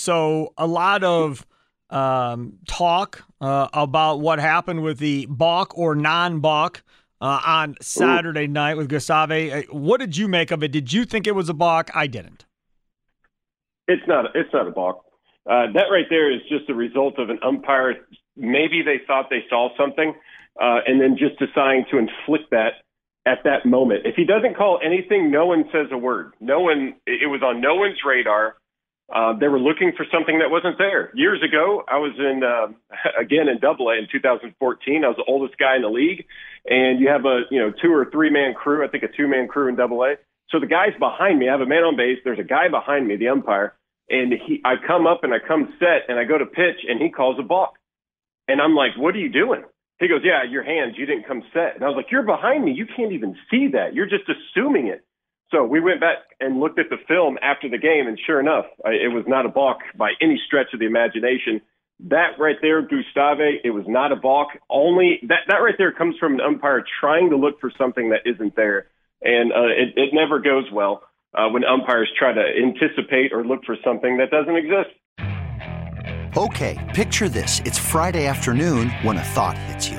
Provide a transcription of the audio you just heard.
so a lot of um, talk uh, about what happened with the balk or non-balk uh, on Saturday Ooh. night with Gustave. Uh, what did you make of it? Did you think it was a balk? I didn't. It's not. It's not a balk. Uh, that right there is just a result of an umpire. Maybe they thought they saw something, uh, and then just deciding to inflict that at that moment. If he doesn't call anything, no one says a word. No one. It was on no one's radar. Uh, they were looking for something that wasn't there. Years ago, I was in uh, again in Double A in 2014. I was the oldest guy in the league, and you have a you know two or three man crew. I think a two man crew in Double A. So the guys behind me, I have a man on base. There's a guy behind me, the umpire, and he. I come up and I come set and I go to pitch, and he calls a balk, and I'm like, "What are you doing?" He goes, "Yeah, your hands. You didn't come set." And I was like, "You're behind me. You can't even see that. You're just assuming it." So we went back and looked at the film after the game, and sure enough, it was not a balk by any stretch of the imagination. That right there, Gustave, it was not a balk. Only that that right there comes from an umpire trying to look for something that isn't there, and uh, it, it never goes well uh, when umpires try to anticipate or look for something that doesn't exist. Okay, picture this: it's Friday afternoon when a thought hits you.